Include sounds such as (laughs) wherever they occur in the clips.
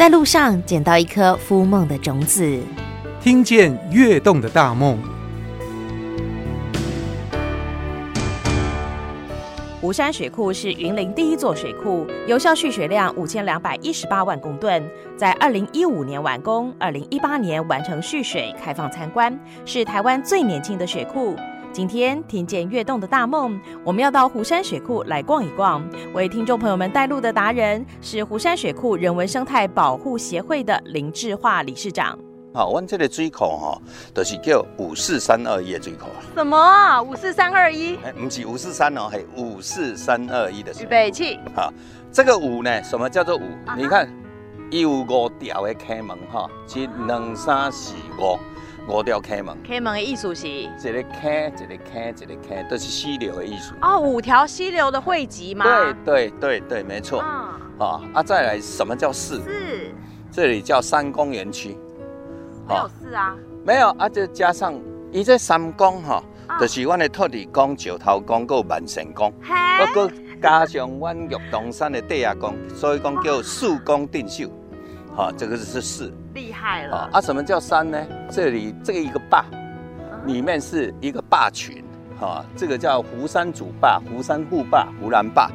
在路上捡到一颗孵梦的种子，听见跃动的大梦。吴山水库是云林第一座水库，有效蓄水量五千两百一十八万公吨，在二零一五年完工，二零一八年完成蓄水，开放参观，是台湾最年轻的水库。今天听见跃动的大梦，我们要到湖山水库来逛一逛。为听众朋友们带路的达人是湖山水库人文生态保护协会的林志化理事长。好，我们这个水库哈，都是叫五四三二一的水库。什么啊？五四三二一？哎，不是五四三哦，系五四三二一的水。预备起。好，这个五呢，什么叫做五？啊、你看，有五条的开门哈，一、两、三、四、五。五条开门，开门的意思是，一个开，一个开，一个开，都是溪流的意思。哦，五条溪流的汇集吗？对对对对，没错。啊、哦、啊，再来，什么叫四？四，这里叫三公园区。没有四啊？没有啊，就加上，伊这三公哈，就是阮的土地公、石头公、个万神公，不过加上阮玉东山的地下公，所以讲叫四公定秀。好，这个是四，厉害了。啊，什么叫山呢？这里这个一个坝，里面是一个坝群，哈，这个叫湖山主坝、湖山副坝、湖南坝，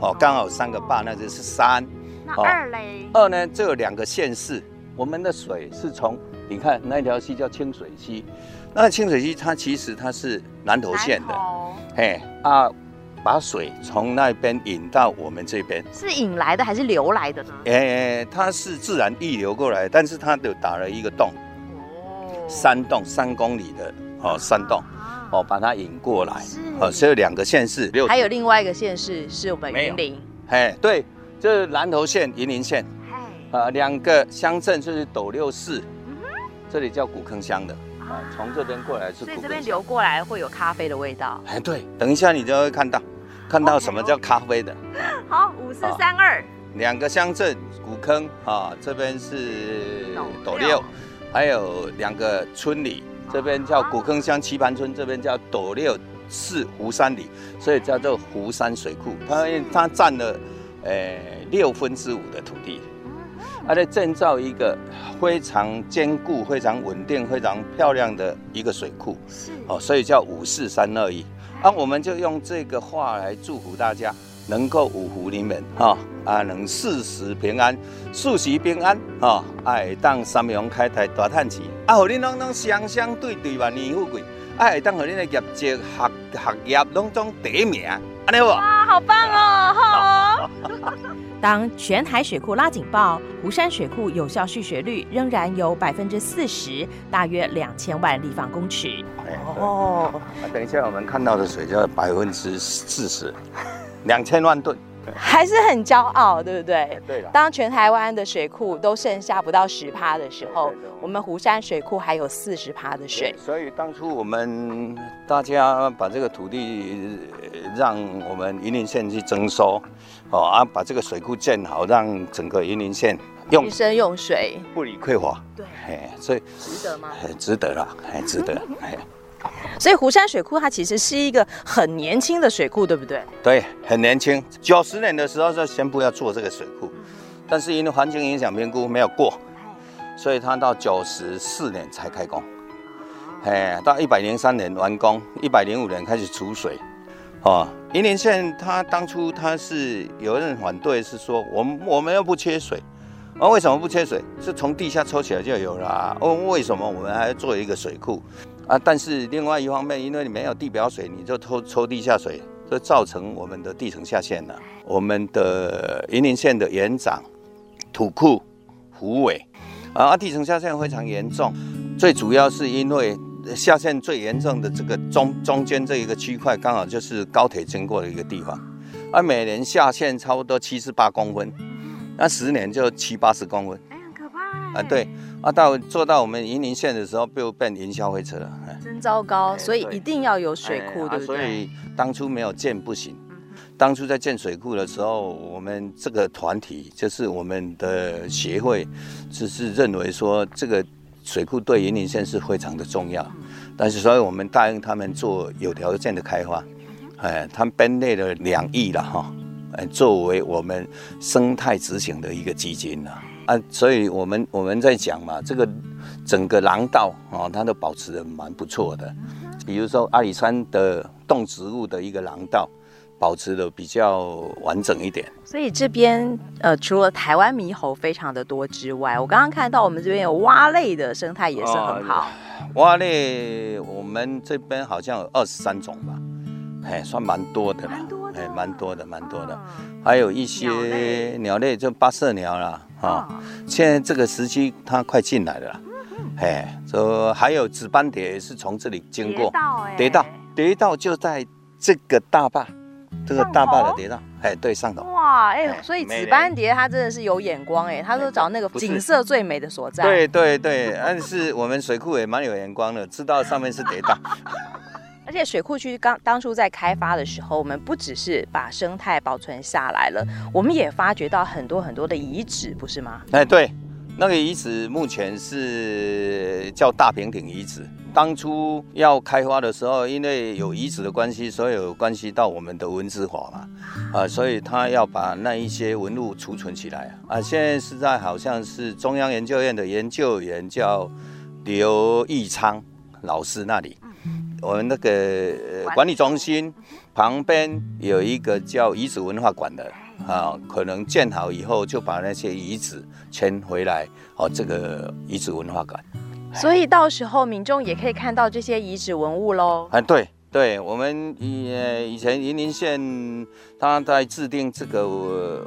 哦，刚好三个坝，那就是山。那二嘞？二呢，这有两个县市，我们的水是从，你看那条溪叫清水溪，那清水溪它其实它是南投县的，嘿啊。把水从那边引到我们这边，是引来的还是流来的呢？哎、欸，它是自然溢流过来，但是它就打了一个洞，哦，山洞三公里的哦，山洞，哦，把它引过来，哦，所以两个县市，还有另外一个县市是我们云林，哎，对，就是南投县、云林县，啊，两个乡镇就是斗六市，嗯、这里叫古坑乡的。啊，从这边过来是，所以这边流过来会有咖啡的味道。哎，对，等一下你就会看到，看到什么叫咖啡的。好，五四三二，两个乡镇，古坑啊，这边是斗六，还有两个村里，这边叫古坑乡棋盘村，这边叫斗六市湖山里，所以叫做湖山水库。它它占了呃六分之五的土地。它在建造一个非常坚固、非常稳定、非常漂亮的一个水库，是哦，所以叫五四三二一。那我们就用这个话来祝福大家，能够五福临门哈啊，能事事平安，事事平安哈，爱当三阳开泰大赚钱，啊，和恁拢拢双双对对万年富贵，爱当和恁的业绩学学业拢总第一名，安尼不？哇，好棒哦，好。(laughs) (laughs) 当全台水库拉警报，湖山水库有效蓄水率仍然有百分之四十，大约两千万立方公尺。哦，等一下我们看到的水就百分之四十，两千万吨。还是很骄傲，对不对？对了。当全台湾的水库都剩下不到十趴的时候，我们湖山水库还有四十趴的水。所以当初我们大家把这个土地让我们云林县去征收，哦啊，把这个水库建好，让整个云林县用生用水不理匮乏。对，哎，所以值得吗？值得了，很，值得，哎。所以湖山水库它其实是一个很年轻的水库，对不对？对，很年轻。九十年的时候就宣布要做这个水库，但是因为环境影响评估没有过，所以它到九十四年才开工。哎，到一百零三年完工，一百零五年开始储水。哦，云林县它当初它是有人反对，是说我们我们又不缺水，啊，为什么不缺水？是从地下抽起来就有了。哦，为什么我们还要做一个水库？啊，但是另外一方面，因为你没有地表水，你就抽抽地下水，就造成我们的地层下陷了。我们的云林县的园长、土库、虎尾，啊，地层下陷非常严重。最主要是因为下陷最严重的这个中中间这一个区块，刚好就是高铁经过的一个地方，啊，每年下陷差不多七十八公分，那十年就七八十公分。啊，对，啊，到做到我们云林县的时候，就变云霄飞车了，真糟糕。所以一定要有水库，对不对？所以当初没有建不行。当初在建水库的时候，我们这个团体就是我们的协会，只是认为说这个水库对云林县是非常的重要。但是，所以我们答应他们做有条件的开发，哎，他们编列了两亿了哈，哎，作为我们生态执行的一个基金了。啊，所以我们我们在讲嘛，这个整个廊道啊，它都保持的蛮不错的。比如说阿里山的动植物的一个廊道，保持的比较完整一点。所以这边呃，除了台湾猕猴非常的多之外，我刚刚看到我们这边有蛙类的生态也是很好。蛙类我们这边好像有二十三种吧，哎，算蛮多的啦，哎，蛮多的，蛮多的。还有一些鸟类，就八色鸟啦，啊，现在这个时期它快进来了，哎，这还有紫斑蝶也是从这里经过，蝶道，蝶道就在这个大坝，这个大坝的蝶道，哎，对，上头。哇，哎，所以紫斑蝶它真的是有眼光，哎，它都找那个景色最美的所在。对对对，但是我们水库也蛮有眼光的，知道上面是蝶道。而且水库区刚当初在开发的时候，我们不只是把生态保存下来了，我们也发掘到很多很多的遗址，不是吗？哎，对，那个遗址目前是叫大平顶遗址。当初要开发的时候，因为有遗址的关系，所以有关系到我们的文字法嘛，啊，所以他要把那一些文物储存起来啊。现在是在好像是中央研究院的研究员叫刘义昌老师那里。我们那个管理中心旁边有一个叫遗址文化馆的啊，可能建好以后就把那些遗址迁回来哦，这个遗址文化馆。所以到时候民众也可以看到这些遗址文物喽。啊，对对，我们以以前云林县他在制定这个。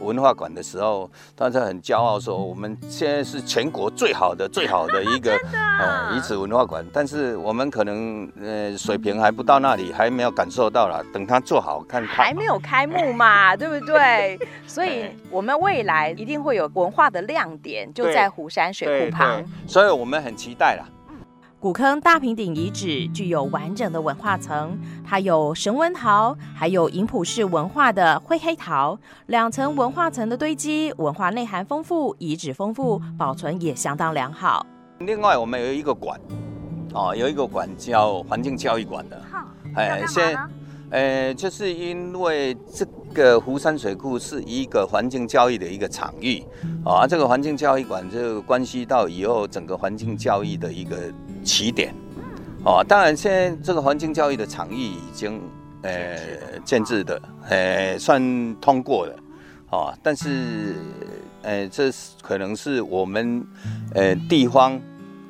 文化馆的时候，他就很骄傲说：“我们现在是全国最好的、最好的一个 (laughs) 呃遗址文化馆。”但是我们可能呃水平还不到那里，还没有感受到了。等它做好看，还没有开幕嘛，(laughs) 对不对？所以我们未来一定会有文化的亮点，就在湖山水库旁。所以我们很期待啦。古坑大平顶遗址具有完整的文化层，它有神文陶，还有营埔式文化的灰黑陶，两层文化层的堆积，文化内涵丰富，遗址丰富，保存也相当良好。另外，我们有一个馆，哦，有一个馆叫环境教育馆的，好哎，先，呃，就是因为这个湖山水库是一个环境教育的一个场域，啊，这个环境教育馆就关系到以后整个环境教育的一个。起点，哦，当然，现在这个环境教育的场域已经呃建制的，呃算通过了，哦，但是呃这可能是我们呃地方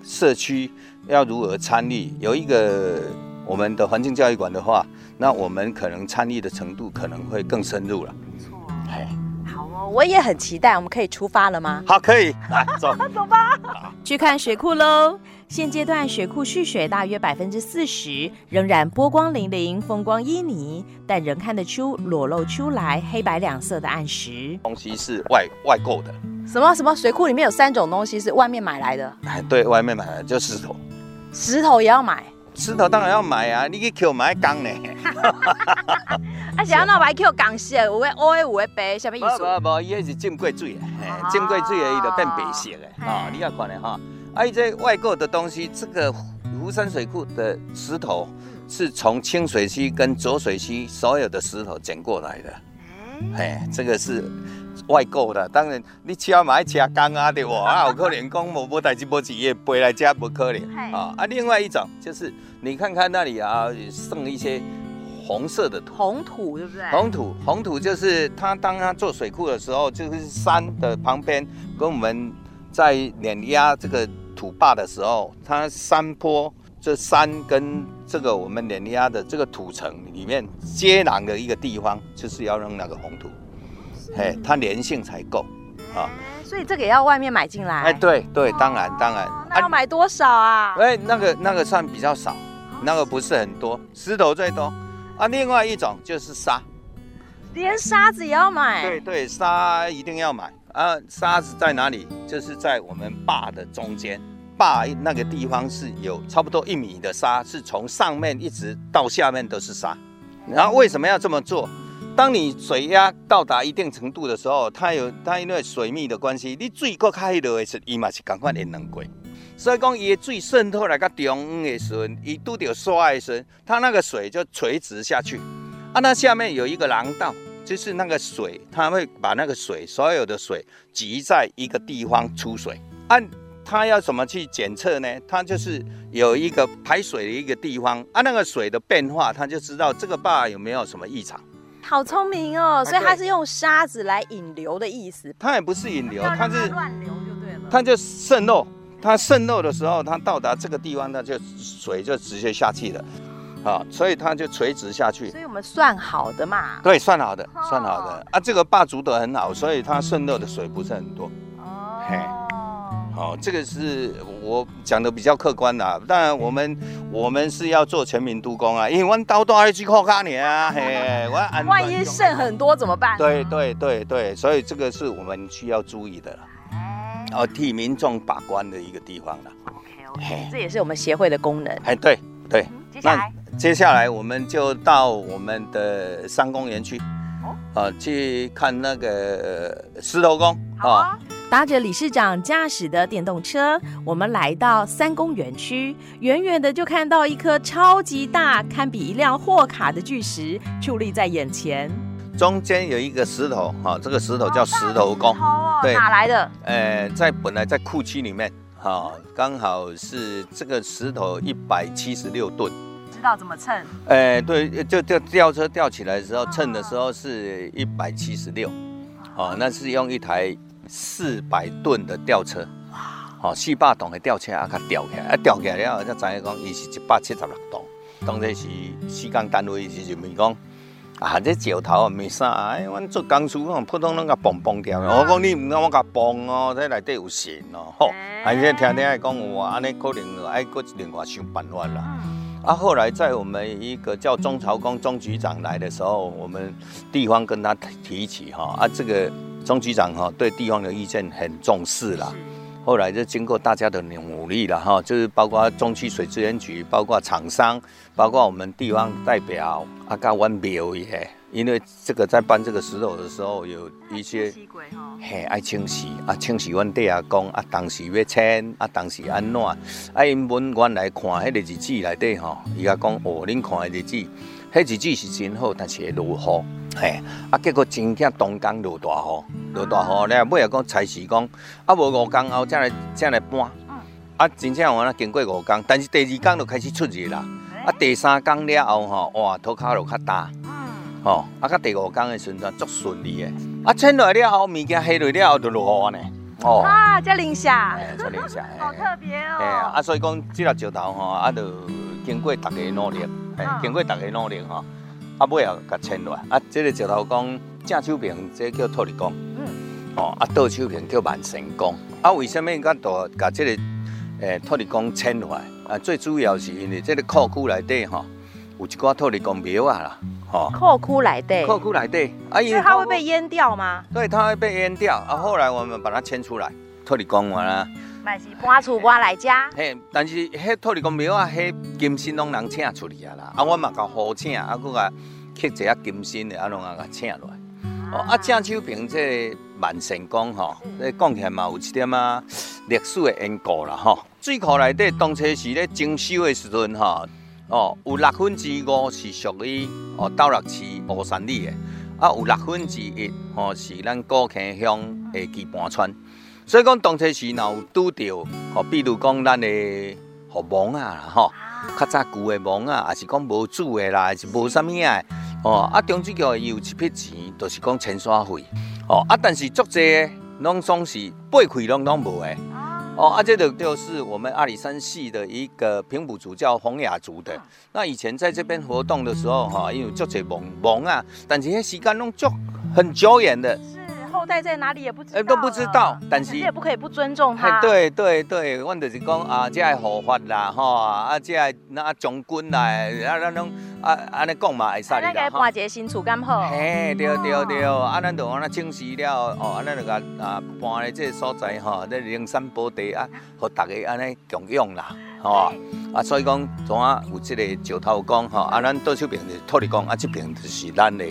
社区要如何参与，有一个我们的环境教育馆的话，那我们可能参与的程度可能会更深入了。没错，哎，好哦，我也很期待，我们可以出发了吗？好，可以，来走，(laughs) 走吧，去看水库喽。现阶段水库蓄水大约百分之四十，仍然波光粼粼、风光旖旎，但仍看得出裸露出来黑白两色的暗石。东西是外外购的。什么什么？水库里面有三种东西是外面买来的？哎，对外面买来的就石头。石头也要买？石头当然要买啊！你去捡买钢呢？(laughs) 啊，是要那买捡钢色，有的黑，有的白，什么意思？不不不，伊是浸过水的，浸过水的伊就变白色的啊！你要看的哈。还有这外购的东西，这个湖山水库的石头是从清水溪跟浊水溪所有的石头捡过来的，哎，这个是外购的。当然，你只要买加工啊的哇，啊，(laughs) 有可能讲无无代志无事业背来加不可能啊。啊，另外一种就是你看看那里啊，剩一些红色的土，红土对不对？红土，红土就是它当它做水库的时候，就是山的旁边跟我们在碾压这个。土坝的时候，它山坡这山跟这个我们碾压的这个土层里面接壤的一个地方，就是要用那个红土，哎，它粘性才够啊。所以这个也要外面买进来？哎，对对，当然当然。那要买多少啊？哎，那个那个算比较少，那个不是很多，石头最多啊。另外一种就是沙，连沙子也要买？对对，沙一定要买。啊，沙子在哪里？就是在我们坝的中间，坝那个地方是有差不多一米的沙，是从上面一直到下面都是沙。然后为什么要这么做？当你水压到达一定程度的时候，它有它因为水密的关系，你水过开落的时候，伊嘛是赶快连能过。所以讲，伊的水渗透来到中央的时候，伊拄到沙的时候，它那个水就垂直下去。啊，那下面有一个廊道。就是那个水，它会把那个水所有的水集在一个地方出水。按、啊、它要怎么去检测呢？它就是有一个排水的一个地方，按、啊、那个水的变化，它就知道这个坝有没有什么异常。好聪明哦！所以它是用沙子来引流的意思。它也不是引流，它是乱流就对了。它就渗漏，它渗漏的时候，它到达这个地方，它就水就直接下去了。啊，所以它就垂直下去。所以我们算好的嘛。对，算好的，算好的。啊，这个坝筑得很好，所以它渗漏的水不是很多。哦。嘿。哦，这个是我讲的比较客观的。当然，我们我们是要做全民督工啊，因为我刀都要去靠卡你啊。嘿，我安。万一渗很多怎么办？对对对对，所以这个是我们需要注意的了。哦，替民众把关的一个地方了。OK OK，这也是我们协会的功能。哎，对对。接下来。接下来我们就到我们的三公园去，哦，啊，去看那个石头公。好啊。搭着理事长驾驶的电动车，我们来到三公园区，远远的就看到一颗超级大，堪比一辆货卡的巨石矗立在眼前。中间有一个石头，哈，这个石头叫石头公。哦，对，哪来的？呃，在本来在库区里面，哈，刚好是这个石头一百七十六吨。知道怎么称？哎，对，就吊吊车吊起来的时候，称的时候是一百七十六，哦，那是用一台四百吨的吊车，哦，四百吨的吊车啊，它吊起来，啊，吊起来了后才知影讲，伊是一百七十六吨。当时是施工单位是认为讲，啊，这石头啊没啥，哎，阮做工事拢普通拢甲崩崩掉。我讲你唔让我甲崩哦，这内底有线哦，吼，而且听听讲有啊，安尼可能爱搁另外想办法啦。啊，后来在我们一个叫钟朝工钟局长来的时候，我们地方跟他提起哈啊，这个钟局长哈对地方的意见很重视啦。后来就经过大家的努力了哈，就是包括中区水资源局，包括厂商，包括我们地方代表啊，甲阮庙也。因为这个在搬这个石头的时候，有一些嘿爱清洗啊，清洗阮地下讲啊，当时要迁啊，当时安怎。啊？因本原来看迄个日子内底吼，伊甲讲哦，恁看的日子，迄日子是真好，但是会落雨，嘿啊，结果真正冬天落大雨，落大雨了，尾啊讲才是讲啊，无五工后才来才来搬，啊，真正有那经过五工，但是第二工就开始出日啦，啊，第三工了后吼，哇，土骹就较大。哦，啊，到第五天的时阵足顺利的，啊，迁落来了后，物件下落了后就落雨呢。哦，啊，遮零下，哎，遮零下，(laughs) 好特别哦。哎啊，所以讲这粒石头吼，啊，就经过大家努力，哎，经过大家努力吼，啊，尾后甲迁落来，啊，这个石头讲正手平，这叫土地公。嗯。哦，啊，倒手平叫万成功。啊，为什么甲大甲这个诶土地公迁落来？啊，最主要是因为这个库区内底吼，有一寡土地公庙啊啦。哦，库窟来的，库窟来的，啊，因为它会被淹掉吗？对，它会被淹掉。啊，后来我们把它迁出来，土地公完了，买是搬厝搬来家。嘿，但是迄土地公庙啊，迄金身拢人请出去啊啦。啊，我嘛甲好请，啊，佫甲刻一下金身的，啊，拢啊甲请落来。哦，啊，郑秋平这万成功吼，这讲起来嘛有一点啊历史的因果啦吼。水库内底当初是咧征收的时阵吼。哦，有六分之五是属于哦斗六市乌山里的，啊有六分之一哦是咱古坑乡的基盘村，所以讲当初时若有拄到，哦比如讲咱的河网啊，吼较早旧的网啊，还是讲无主的啦，还是无啥物啊，哦啊中水局伊有一笔钱，就是讲迁徙费，哦啊但是足济拢总是八开拢拢无的。哦，啊，这个就是我们阿里山系的一个平埔族叫洪雅族的。那以前在这边活动的时候，哈，因为做这蒙蒙啊，但是那时间拢做很久远的。后代在哪里也不知道，都不知道，但是也不可以不尊重他。对对对，我就是讲啊，这个护法啦，吼，啊，这个那将军啦，啊，咱拢啊，安尼讲嘛会使哩啦。那个搬一个新厝刚好。嘿，对对对，啊，咱就安尼清洗了，哦，啊，咱就甲啊搬来这个所在，吼，这灵山宝地啊，互大家安尼共用啦，吼，啊，所以讲怎啊有这个石头公，吼，啊，咱倒手边是土地公，啊，这边就是咱的。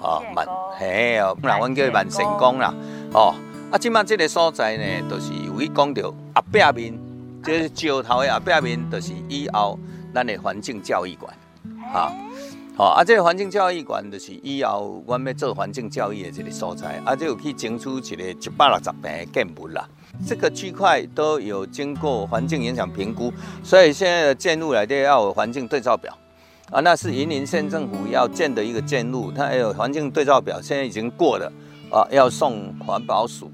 哦，万嘿哦，那阮叫伊万成功啦。哦，啊，即马这个所在呢，就是有去讲到后壁面，这石头的后壁面，就是以后咱的环境教育馆。哈，吼啊，即个环境教育馆就是以后我们要做环境教育的这个所在，啊，就有去争取一个一百六十平的建物啦。这个区块都有经过环境影响评估，所以现在的建筑来都要有环境对照表啊，那是云林县政府要建的一个建筑，它还有环境对照表，现在已经过了啊，要送环保署，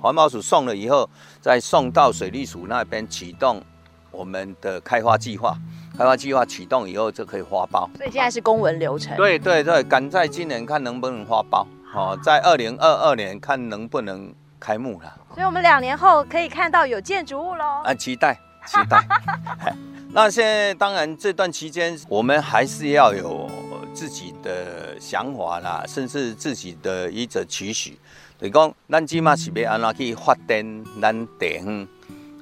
环保署送了以后，再送到水利署那边启动我们的开发计划。开发计划启动以后就可以发包，所以现在是公文流程。对对对，赶在今年看能不能发包，好，在二零二二年看能不能开幕了。所以我们两年后可以看到有建筑物喽。啊，期待期待。(laughs) 那现在当然这段期间，我们还是要有自己的想法啦，甚至自己的一则期许。就是讲，咱起码是要安怎去发展咱地方。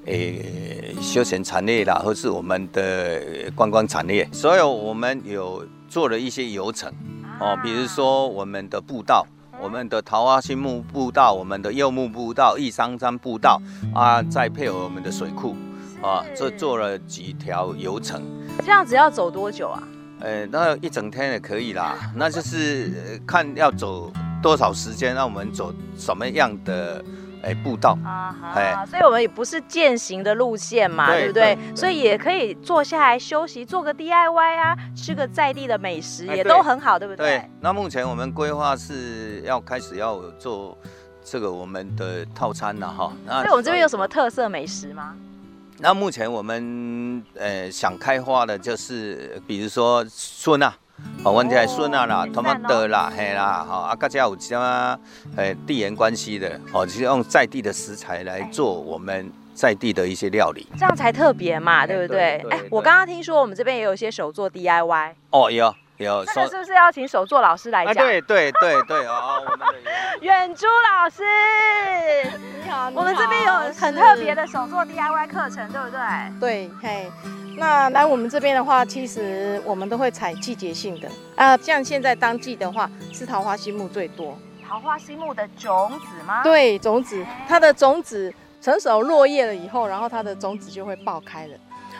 诶，休闲产业啦，或是我们的观光产业，所有我们有做了一些游程哦，比如说我们的步道，我们的桃花心木步道，我们的柚木步道、义桑山步道啊，再配合我们的水库啊，这做了几条游程。这样子要走多久啊？呃，那一整天也可以啦，(laughs) 那就是看要走多少时间，让我们走什么样的。哎，步道啊，哎，所以我们也不是践行的路线嘛，对，对不对，对？所以也可以坐下来休息，做个 DIY 啊，吃个在地的美食，也都很好，对不对？对。那目前我们规划是要开始要做这个我们的套餐了哈。那所以我们这边有什么特色美食吗？那目前我们呃想开发的就是，比如说笋啊。好，问题还顺啊啦，他们的啦，嘿啦，好啊，大家有什么呃地缘关系的，哦，就是用在地的食材来做我们在地的一些料理，这样才特别嘛，对不对？哎，我刚刚听说我们这边也有一些手作 DIY，哦，有有，这个是不是要请手作老师来讲？对对对对哦，我们的 (laughs) 远珠老师，你好，我们这边有很特别的手作 DIY 课程，对不对？对，嘿。那来我们这边的话，其实我们都会采季节性的啊，像现在当季的话，是桃花心木最多。桃花心木的种子吗？对，种子，它的种子成熟落叶了以后，然后它的种子就会爆开了。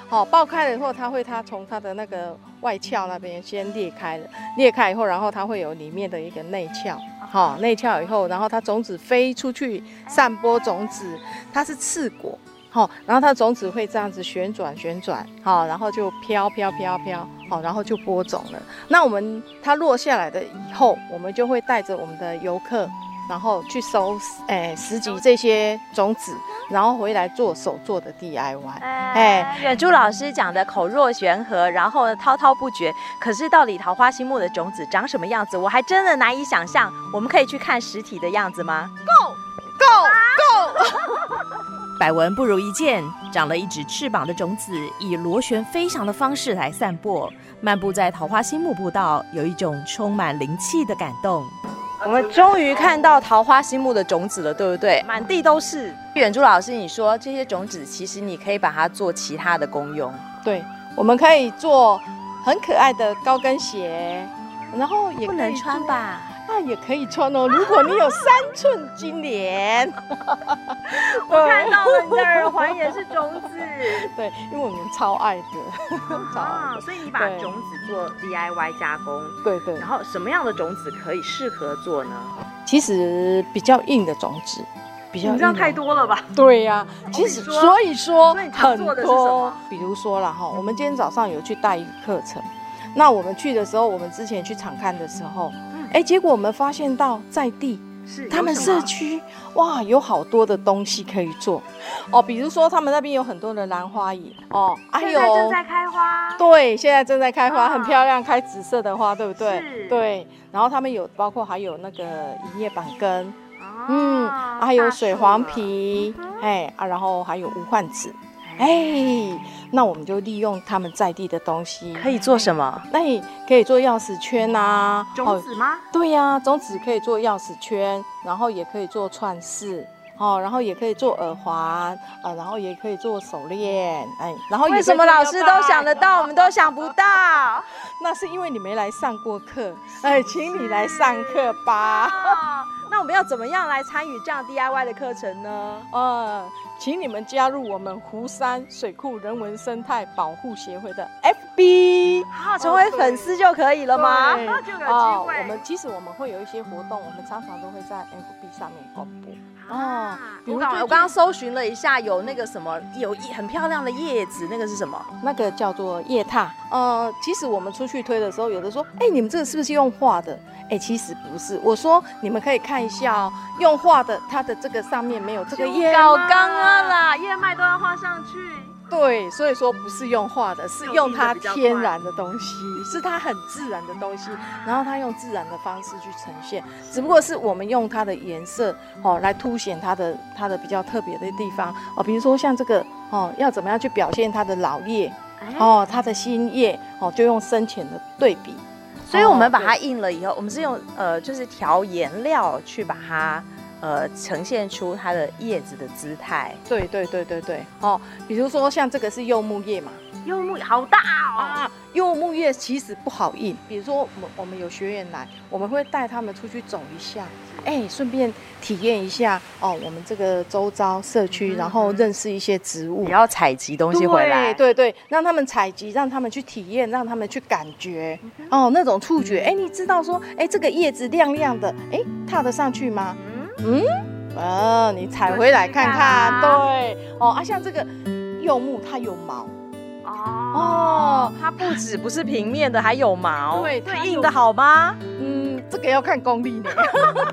好，爆开了以后，它会它从它的那个外壳那边先裂开了，裂开以后，然后它会有里面的一个内壳。好，内壳以后，然后它种子飞出去散播种子，它是刺果。好，然后它的种子会这样子旋转旋转，好，然后就飘飘飘飘，好，然后就播种了。那我们它落下来的以后，我们就会带着我们的游客，然后去收，哎，拾集这些种子，然后回来做手做的 DIY。哎，远珠老师讲的口若悬河，然后滔滔不绝。可是到底桃花心木的种子长什么样子，我还真的难以想象。我们可以去看实体的样子吗 go！百闻不如一见，长了一指翅膀的种子，以螺旋飞翔的方式来散播。漫步在桃花心木步道，有一种充满灵气的感动。我们终于看到桃花心木的种子了，对不对？满地都是。远珠老师，你说这些种子其实你可以把它做其他的功用。对，我们可以做很可爱的高跟鞋，然后也不能穿吧。那也可以穿哦，如果你有三寸金莲。(laughs) 我看到了你的耳环也是种子。(laughs) 对，因为我们超爱的。(laughs) 啊，所以你把种子做 DIY 加工。对对。然后什么样的种子可以适合做呢？其实比较硬的种子，比较硬。这样太多了吧？对呀、啊，其实所以说很多。比如说了哈，我们今天早上有去带一个课程，那我们去的时候，我们之前去场看的时候。哎，结果我们发现到在地是他们社区哇，有好多的东西可以做。哦，比如说他们那边有很多的兰花野哦，还有现在正在开花，对，现在正在开花，很漂亮，开紫色的花，对不对？是，对。然后他们有包括还有那个银叶板根，哦、嗯，还有水黄皮，哎啊，然后还有无患子。哎，那我们就利用他们在地的东西，可以做什么？那你可以做钥匙圈啊，种子吗？对呀、啊，种子可以做钥匙圈，然后也可以做串饰，哦，然后也可以做耳环，啊，然后也可以做手链，哎，然后为什么老师都想得到，(laughs) 我们都想不到？那是因为你没来上过课，哎，请你来上课吧。哦、(laughs) 那我们要怎么样来参与这样 DIY 的课程呢？呃。请你们加入我们湖山水库人文生态保护协会的 FB。(laughs) 成为粉丝就可以了吗？那就有机会。哦，我们其实我们会有一些活动，我们常常都会在 FB 上面公布。哦，我刚我刚刚搜寻了一下，有那个什么，有一很漂亮的叶子，那个是什么？那个叫做叶榻。呃，其实我们出去推的时候，有的说，哎，你们这个是不是用画的？哎，其实不是。我说你们可以看一下哦，用画的，它的这个上面没有这个叶。搞刚啊啦，叶脉都要画上去。对，所以说不是用画的，是用它天然的东西，是它很自然的东西，然后它用自然的方式去呈现，只不过是我们用它的颜色哦来凸显它的它的比较特别的地方。哦，比如说像这个哦，要怎么样去表现它的老叶哦，它的新叶哦，就用深浅的对比，所以我们把它印了以后，我们是用呃就是调颜料去把它。呃，呈现出它的叶子的姿态。对对对对对，哦，比如说像这个是柚木叶嘛，柚木好大哦。啊，柚木叶其实不好印。比如说我们我们有学员来，我们会带他们出去走一下，哎，顺便体验一下哦，我们这个周遭社区，然后认识一些植物，也要采集东西回来。对对对，让他们采集，让他们去体验，让他们去感觉哦，那种触觉。哎，你知道说，哎，这个叶子亮亮的，哎，踏得上去吗？嗯，啊，你采回来看看，对，哦啊，像这个柚木，它有毛，哦，它不止不是平面的，还有毛，(laughs) 对，它硬的好吗？嗯，这个要看功力呢。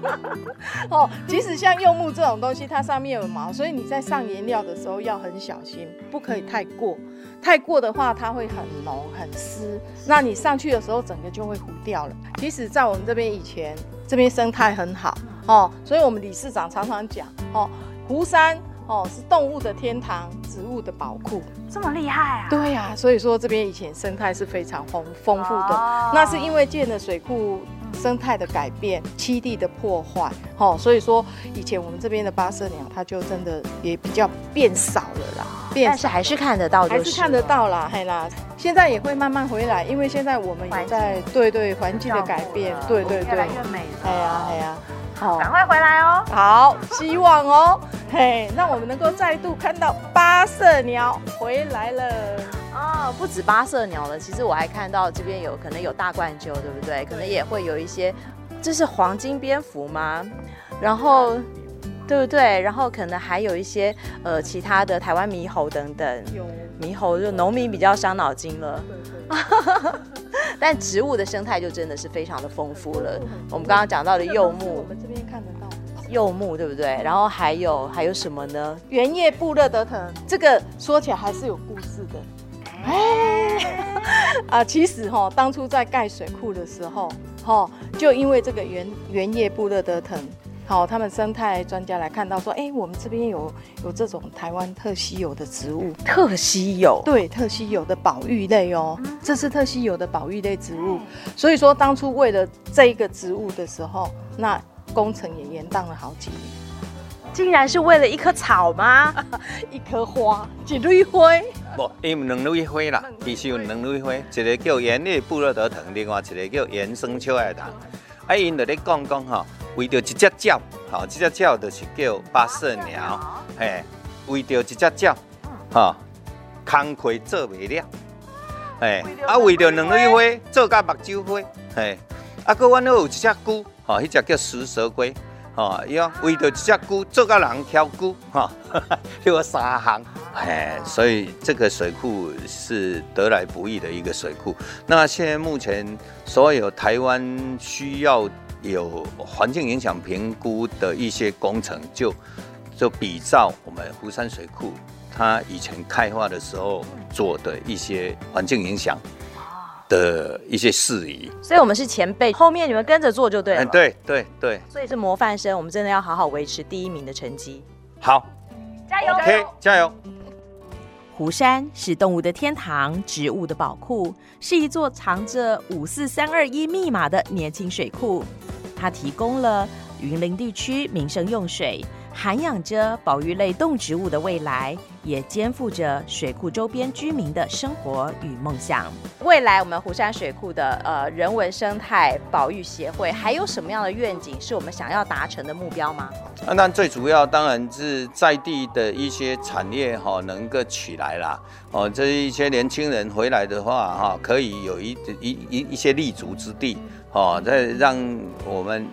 (laughs) 哦，即使像柚木这种东西，它上面有毛，所以你在上颜料的时候要很小心，不可以太过，太过的话它会很浓很湿，那你上去的时候整个就会糊掉了。其实，在我们这边以前，这边生态很好。哦，所以我们理事长常常讲，哦，湖山哦是动物的天堂，植物的宝库，这么厉害啊？对呀、啊，所以说这边以前生态是非常丰丰富的，哦、那是因为建了水库，生态的改变，栖地的破坏，哦，所以说以前我们这边的八色鸟，它就真的也比较变少了啦，变少，但是还是看得到，还是看得到啦，嘿啦，现在也会慢慢回来，因为现在我们也在对对环境的改变，对对对，越来越美了，哎呀哎呀。好，赶快回来哦！好，希望哦，嘿，让我们能够再度看到八色鸟回来了。哦，不止八色鸟了，其实我还看到这边有可能有大冠鸠，对不对？可能也会有一些，这是黄金蝙蝠吗？然后，对不对？然后可能还有一些呃其他的台湾猕猴等等。有猕猴就农民比较伤脑筋了。对对 (laughs) 但植物的生态就真的是非常的丰富了。我们刚刚讲到的柚木，我们这边看得到柚木，对不对？然后还有还有什么呢？圆叶布勒德藤，这个说起来还是有故事的。哎，(laughs) 啊，其实哈，当初在盖水库的时候，哈，就因为这个圆圆叶布勒德藤。好，他们生态专家来看到说，哎、欸，我们这边有有这种台湾特稀有的植物，特稀有，对，特稀有的保育类哦，嗯、这是特稀有的保育类植物。所以说，当初为了这一个植物的时候，那工程也延宕了好几年。竟然是为了一棵草吗？(laughs) 一棵花，一蕊花？不，因为两蕊花啦，必须有两蕊花，一个叫圆叶布洛德藤，另外一个叫原生秋爱藤。哎，因在咧讲讲哈。为着一只鸟，好，这只鸟就是叫八色鸟，嘿，为着一只鸟，哈，工课做袂了，嘿，啊，为着两蕊花做甲目睭花，嘿，啊，搁阮有一只龟，哈，迄只叫食蛇龟，哈，伊讲为着一只龟做甲人挑龟，哈，(laughs) 迄个三行，哎，所以这个水库是得来不易的一个水库。那现在目前所有台湾需要。有环境影响评估的一些工程就，就就比照我们湖山水库，它以前开发的时候做的一些环境影响的一些事宜。所以，我们是前辈，后面你们跟着做就对了。对对对。所以是模范生，我们真的要好好维持第一名的成绩。好，加油！OK，加油！湖山是动物的天堂，植物的宝库，是一座藏着五四三二一密码的年轻水库。它提供了云林地区民生用水，涵养着保育类动植物的未来，也肩负着水库周边居民的生活与梦想。未来我们湖山水库的呃人文生态保育协会还有什么样的愿景是我们想要达成的目标吗？那那最主要当然是在地的一些产业哈能够起来啦。哦，这一些年轻人回来的话哈，可以有一一一一些立足之地，哦，再让我们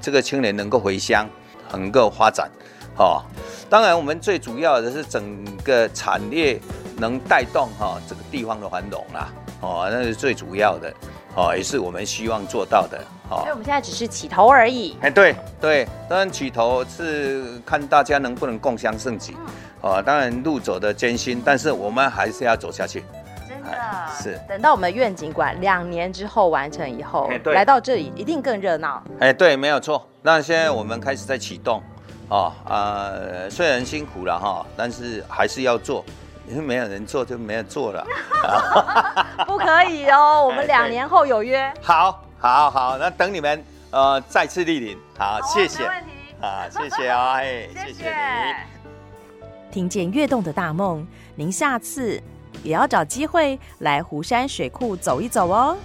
这个青年能够回乡，能够发展，哦。当然，我们最主要的是整个产业能带动哈这个地方的繁荣啦，哦，那是最主要的，哦，也是我们希望做到的，哦。所以我们现在只是起头而已。哎，对对，当然起头是看大家能不能共襄盛举。哦，当然路走的艰辛，但是我们还是要走下去。真的是。等到我们愿景馆两年之后完成以后，来到这里一定更热闹。哎，对，没有错。那现在我们开始在启动，哦，呃，虽然辛苦了哈，但是还是要做，因为没有人做就没有做了。(laughs) (laughs) 不可以哦，我们两年后有约。好，好，好，那等你们呃再次莅临。好，哦、谢谢。没问题。啊，谢谢啊，(laughs) 哎，谢谢，谢谢你。听见跃动的大梦，您下次也要找机会来湖山水库走一走哦。